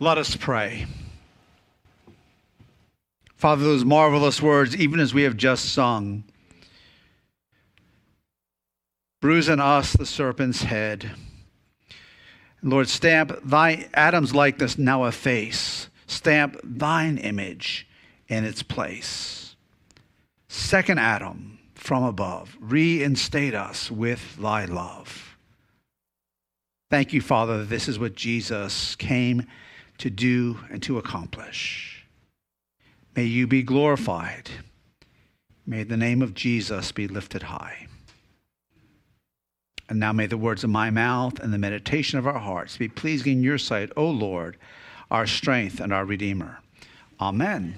Let us pray. Father, those marvelous words, even as we have just sung, bruise in us the serpent's head. Lord, stamp thy Adam's likeness now efface. Stamp thine image in its place. Second Adam from above, reinstate us with thy love. Thank you, Father, this is what Jesus came to do and to accomplish. May you be glorified. May the name of Jesus be lifted high. And now may the words of my mouth and the meditation of our hearts be pleasing in your sight, O Lord, our strength and our Redeemer. Amen.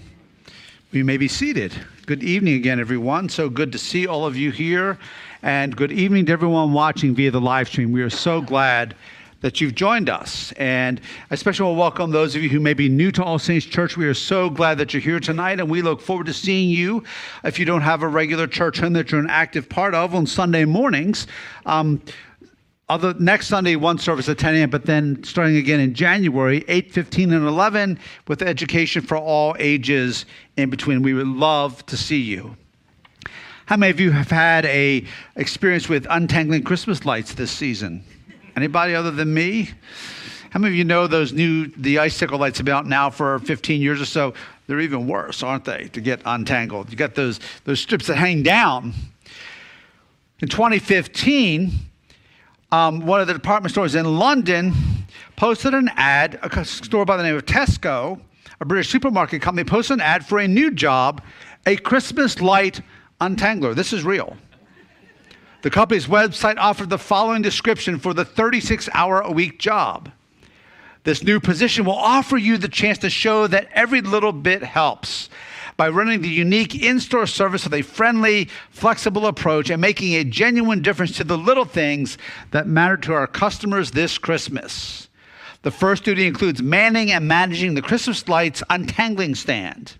We may be seated. Good evening again, everyone. So good to see all of you here. And good evening to everyone watching via the live stream. We are so glad that you've joined us. And I especially want to welcome those of you who may be new to All Saints Church. We are so glad that you're here tonight, and we look forward to seeing you. If you don't have a regular church home that you're an active part of on Sunday mornings, um, other next Sunday one service at 10 a.m. But then starting again in January, 8, 15, and 11, with education for all ages in between. We would love to see you. How many of you have had a experience with untangling Christmas lights this season? Anybody other than me? How many of you know those new the icicle lights have been out now for 15 years or so? They're even worse, aren't they? To get untangled, you got those those strips that hang down. In 2015, um, one of the department stores in London posted an ad. A store by the name of Tesco, a British supermarket company, posted an ad for a new job, a Christmas light untangler. This is real. The company's website offered the following description for the 36 hour a week job. This new position will offer you the chance to show that every little bit helps by running the unique in store service with a friendly, flexible approach and making a genuine difference to the little things that matter to our customers this Christmas. The first duty includes manning and managing the Christmas lights untangling stand.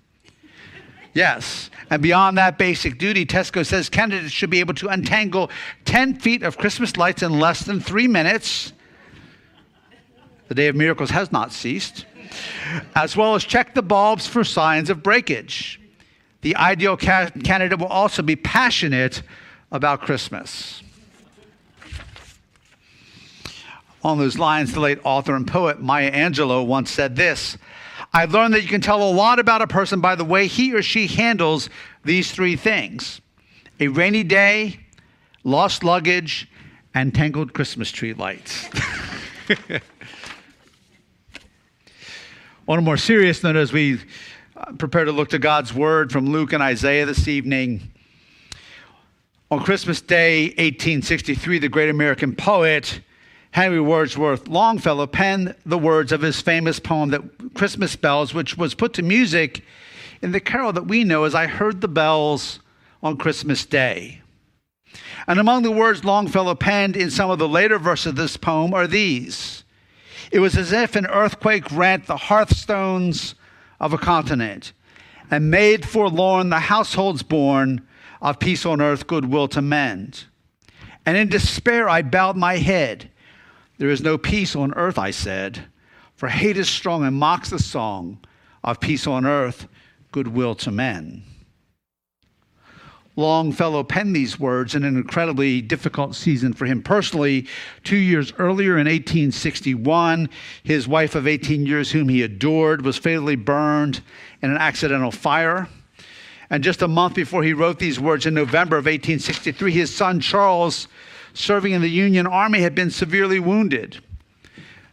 Yes. And beyond that basic duty, Tesco says candidates should be able to untangle 10 feet of Christmas lights in less than three minutes. The day of miracles has not ceased. As well as check the bulbs for signs of breakage. The ideal ca- candidate will also be passionate about Christmas. On those lines, the late author and poet Maya Angelou once said this I've learned that you can tell a lot about a person by the way he or she handles these three things a rainy day, lost luggage, and tangled Christmas tree lights. On a more serious note, as we uh, prepare to look to God's word from Luke and Isaiah this evening, on Christmas Day, 1863, the great American poet Henry Wadsworth Longfellow penned the words of his famous poem, that Christmas Bells, which was put to music in the carol that we know as I Heard the Bells on Christmas Day. And among the words Longfellow penned in some of the later verses of this poem are these It was as if an earthquake rent the hearthstones of a continent and made forlorn the households born of peace on earth, goodwill to mend. And in despair I bowed my head there is no peace on earth, I said, for hate is strong and mocks the song of peace on earth, goodwill to men. Longfellow penned these words in an incredibly difficult season for him personally. Two years earlier, in 1861, his wife of 18 years, whom he adored, was fatally burned in an accidental fire. And just a month before he wrote these words, in November of 1863, his son Charles serving in the Union Army had been severely wounded.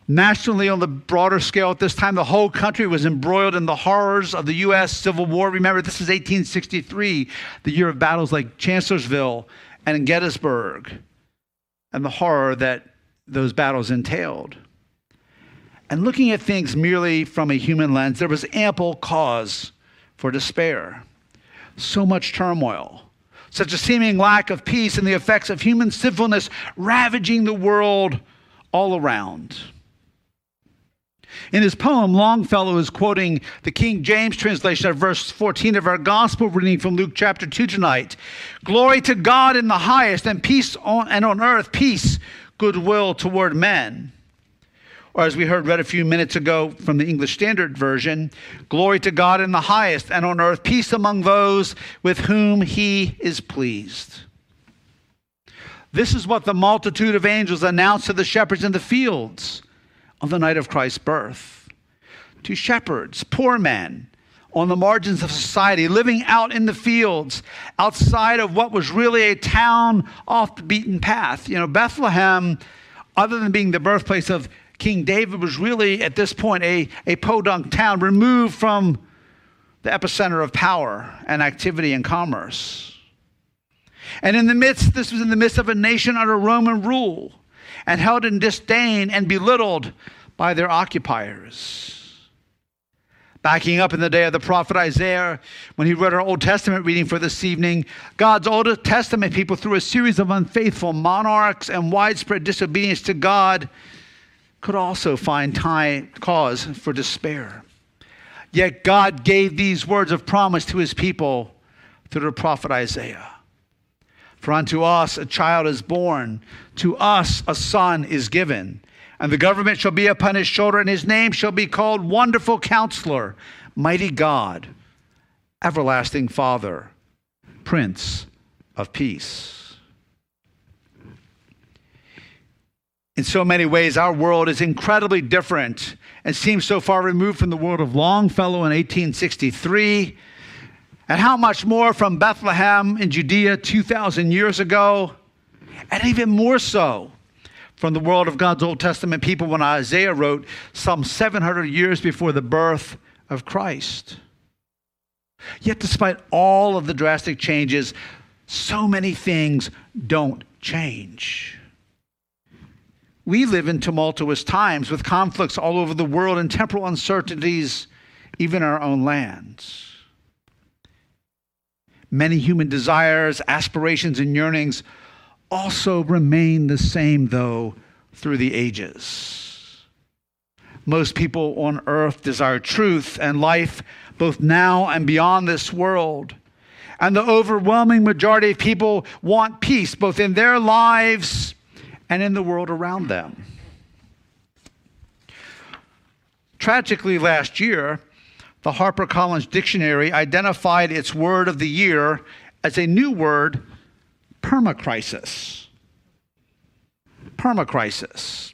Nationally, on the broader scale at this time, the whole country was embroiled in the horrors of the U.S. Civil War. Remember, this is 1863, the year of battles like Chancellorsville and Gettysburg, and the horror that those battles entailed. And looking at things merely from a human lens, there was ample cause for despair. So much turmoil such a seeming lack of peace and the effects of human sinfulness ravaging the world all around. In his poem, Longfellow is quoting the King James translation of verse 14 of our gospel reading from Luke chapter 2 tonight. Glory to God in the highest, and peace on, and on earth, peace, goodwill toward men. Or as we heard read a few minutes ago from the English Standard Version, glory to God in the highest, and on earth peace among those with whom he is pleased. This is what the multitude of angels announced to the shepherds in the fields on the night of Christ's birth. To shepherds, poor men, on the margins of society, living out in the fields, outside of what was really a town off the beaten path. You know, Bethlehem, other than being the birthplace of King David, was really at this point a, a podunk town removed from the epicenter of power and activity and commerce. And in the midst, this was in the midst of a nation under Roman rule and held in disdain and belittled by their occupiers. Backing up in the day of the prophet Isaiah, when he read our Old Testament reading for this evening, God's Old Testament people, through a series of unfaithful monarchs and widespread disobedience to God, could also find time, cause for despair. Yet God gave these words of promise to his people through the prophet Isaiah. For unto us a child is born, to us a son is given, and the government shall be upon his shoulder, and his name shall be called Wonderful Counselor, Mighty God, Everlasting Father, Prince of Peace. In so many ways, our world is incredibly different and seems so far removed from the world of Longfellow in 1863 and how much more from Bethlehem in Judea 2,000 years ago, and even more so from the world of God's Old Testament people when Isaiah wrote some 700 years before the birth of Christ. Yet, despite all of the drastic changes, so many things don't change. We live in tumultuous times with conflicts all over the world and temporal uncertainties, even in our own lands. Many human desires, aspirations, and yearnings also remain the same, though, through the ages. Most people on earth desire truth and life, both now and beyond this world. And the overwhelming majority of people want peace, both in their lives and in the world around them. Tragically, last year, the HarperCollins Dictionary identified its word of the year as a new word, permacrisis. Permacrisis.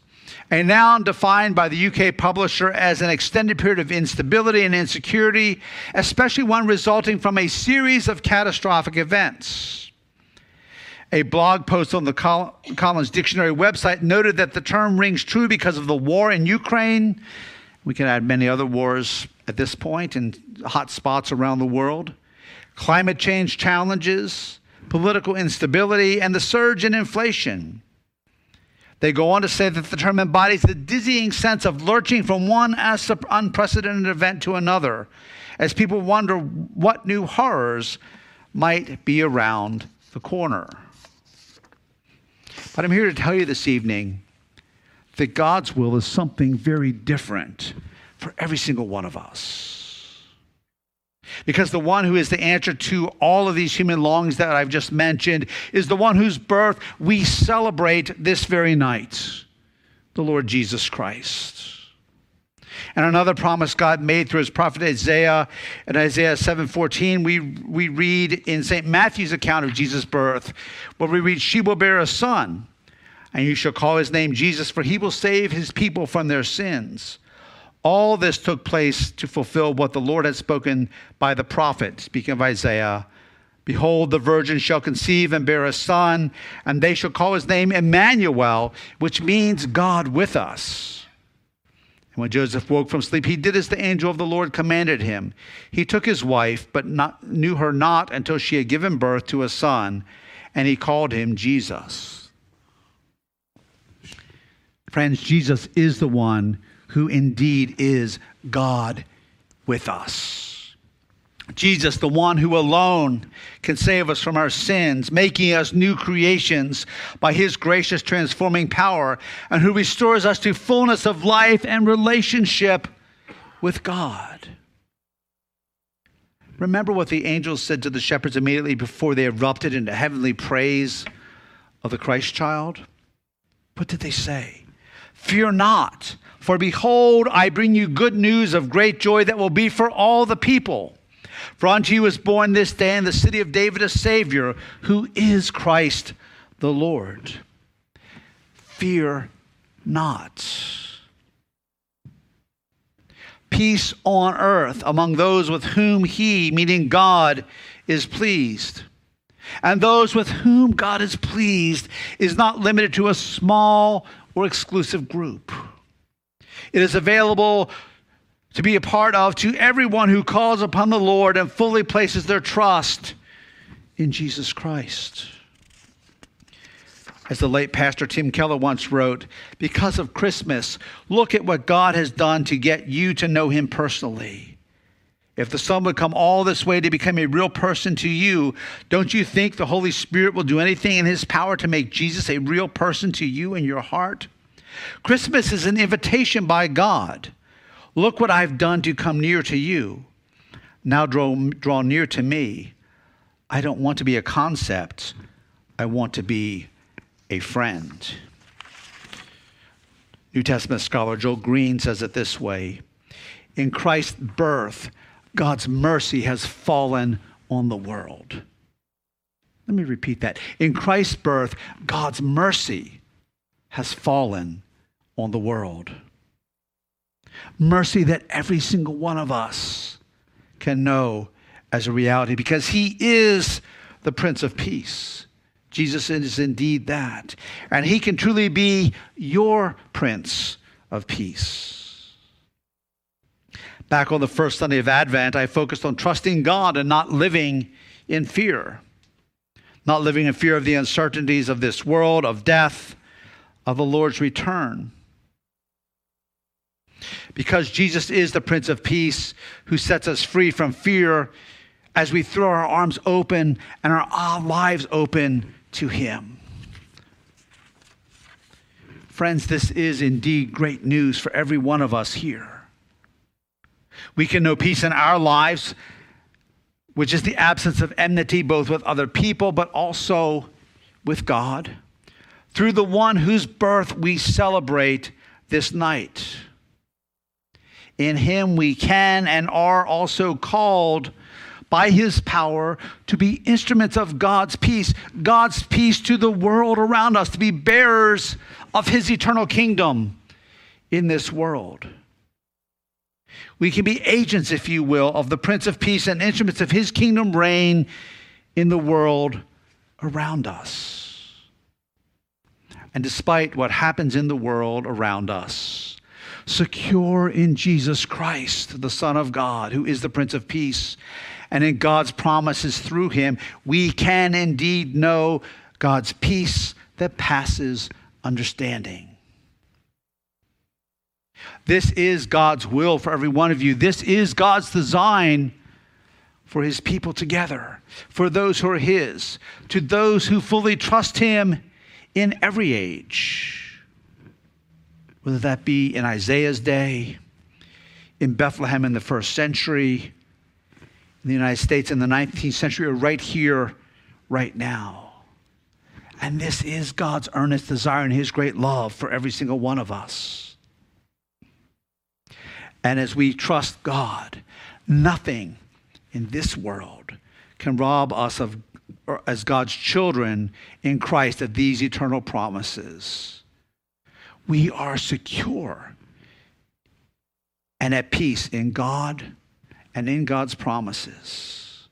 A noun defined by the UK publisher as an extended period of instability and insecurity, especially one resulting from a series of catastrophic events. A blog post on the Collins Dictionary website noted that the term rings true because of the war in Ukraine. We can add many other wars at this point in hot spots around the world, climate change challenges, political instability, and the surge in inflation. They go on to say that the term embodies the dizzying sense of lurching from one unprecedented event to another as people wonder what new horrors might be around the corner. But I'm here to tell you this evening that God's will is something very different for every single one of us. Because the one who is the answer to all of these human longings that I've just mentioned is the one whose birth we celebrate this very night the Lord Jesus Christ. And another promise God made through his prophet Isaiah in Isaiah 7:14, we, we read in St. Matthew's account of Jesus' birth, where we read, She will bear a son, and you shall call his name Jesus, for he will save his people from their sins. All this took place to fulfill what the Lord had spoken by the prophet, speaking of Isaiah. Behold, the virgin shall conceive and bear a son, and they shall call his name Emmanuel, which means God with us. And when Joseph woke from sleep, he did as the angel of the Lord commanded him. He took his wife, but not, knew her not until she had given birth to a son, and he called him Jesus. Friends, Jesus is the one who indeed is God with us. Jesus, the one who alone can save us from our sins, making us new creations by his gracious transforming power, and who restores us to fullness of life and relationship with God. Remember what the angels said to the shepherds immediately before they erupted into heavenly praise of the Christ child? What did they say? Fear not, for behold, I bring you good news of great joy that will be for all the people. For unto you is born this day in the city of David a Savior, who is Christ the Lord. Fear not. Peace on earth among those with whom He, meaning God, is pleased. And those with whom God is pleased is not limited to a small or exclusive group. It is available to be a part of to everyone who calls upon the Lord and fully places their trust in Jesus Christ. As the late Pastor Tim Keller once wrote, because of Christmas, look at what God has done to get you to know Him personally. If the Son would come all this way to become a real person to you, don't you think the Holy Spirit will do anything in His power to make Jesus a real person to you in your heart? Christmas is an invitation by God. Look what I've done to come near to you. Now draw, draw near to me. I don't want to be a concept, I want to be a friend. New Testament scholar Joel Green says it this way In Christ's birth, God's mercy has fallen on the world. Let me repeat that. In Christ's birth, God's mercy has fallen on the world. Mercy that every single one of us can know as a reality because He is the Prince of Peace. Jesus is indeed that. And He can truly be your Prince of Peace. Back on the first Sunday of Advent, I focused on trusting God and not living in fear. Not living in fear of the uncertainties of this world, of death, of the Lord's return. Because Jesus is the Prince of Peace who sets us free from fear as we throw our arms open and our lives open to Him. Friends, this is indeed great news for every one of us here. We can know peace in our lives, which is the absence of enmity both with other people, but also with God, through the one whose birth we celebrate this night. In him we can and are also called by his power to be instruments of God's peace, God's peace to the world around us, to be bearers of his eternal kingdom in this world. We can be agents, if you will, of the Prince of Peace and instruments of his kingdom reign in the world around us. And despite what happens in the world around us, secure in Jesus Christ, the Son of God, who is the Prince of Peace, and in God's promises through him, we can indeed know God's peace that passes understanding. This is God's will for every one of you. This is God's design for his people together, for those who are his, to those who fully trust him in every age. Whether that be in Isaiah's day, in Bethlehem in the first century, in the United States in the 19th century, or right here, right now. And this is God's earnest desire and his great love for every single one of us. And as we trust God, nothing in this world can rob us of, as God's children in Christ, of these eternal promises. We are secure and at peace in God and in God's promises.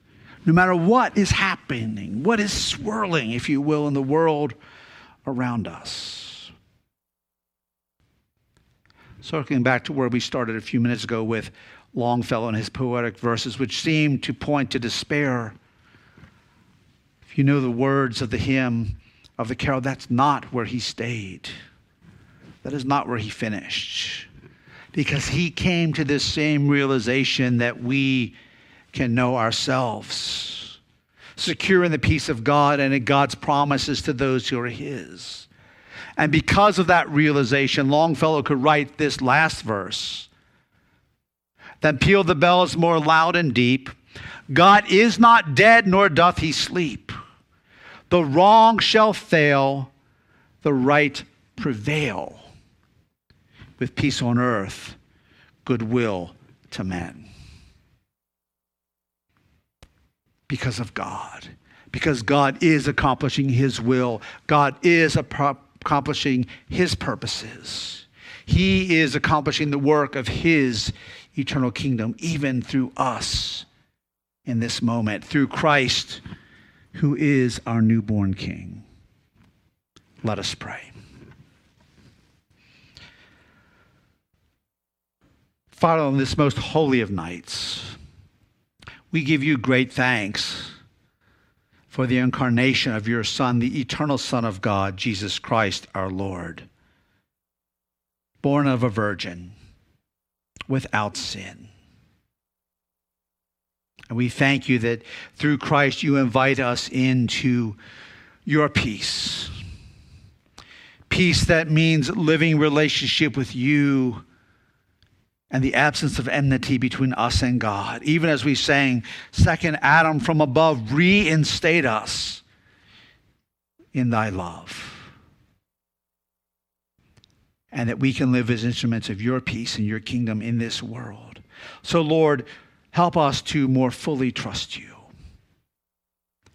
No matter what is happening, what is swirling, if you will, in the world around us. Circling back to where we started a few minutes ago with Longfellow and his poetic verses, which seem to point to despair. If you know the words of the hymn of the carol, that's not where he stayed. That is not where he finished. Because he came to this same realization that we can know ourselves, secure in the peace of God and in God's promises to those who are his. And because of that realization, Longfellow could write this last verse. Then peal the bells more loud and deep. God is not dead, nor doth he sleep. The wrong shall fail, the right prevail. With peace on earth, goodwill to men. Because of God. Because God is accomplishing His will. God is accomplishing His purposes. He is accomplishing the work of His eternal kingdom, even through us in this moment, through Christ, who is our newborn King. Let us pray. Father, on this most holy of nights, we give you great thanks for the incarnation of your Son, the eternal Son of God, Jesus Christ our Lord, born of a virgin, without sin. And we thank you that through Christ you invite us into your peace. Peace that means living relationship with you and the absence of enmity between us and God. Even as we sang, second Adam from above, reinstate us in thy love. And that we can live as instruments of your peace and your kingdom in this world. So, Lord, help us to more fully trust you.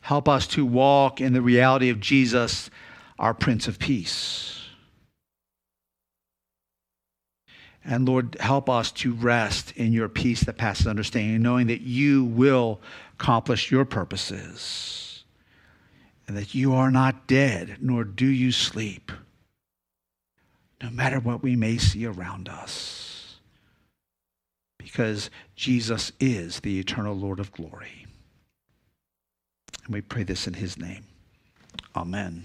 Help us to walk in the reality of Jesus, our Prince of Peace. And Lord, help us to rest in your peace that passes understanding, knowing that you will accomplish your purposes and that you are not dead, nor do you sleep, no matter what we may see around us. Because Jesus is the eternal Lord of glory. And we pray this in his name. Amen.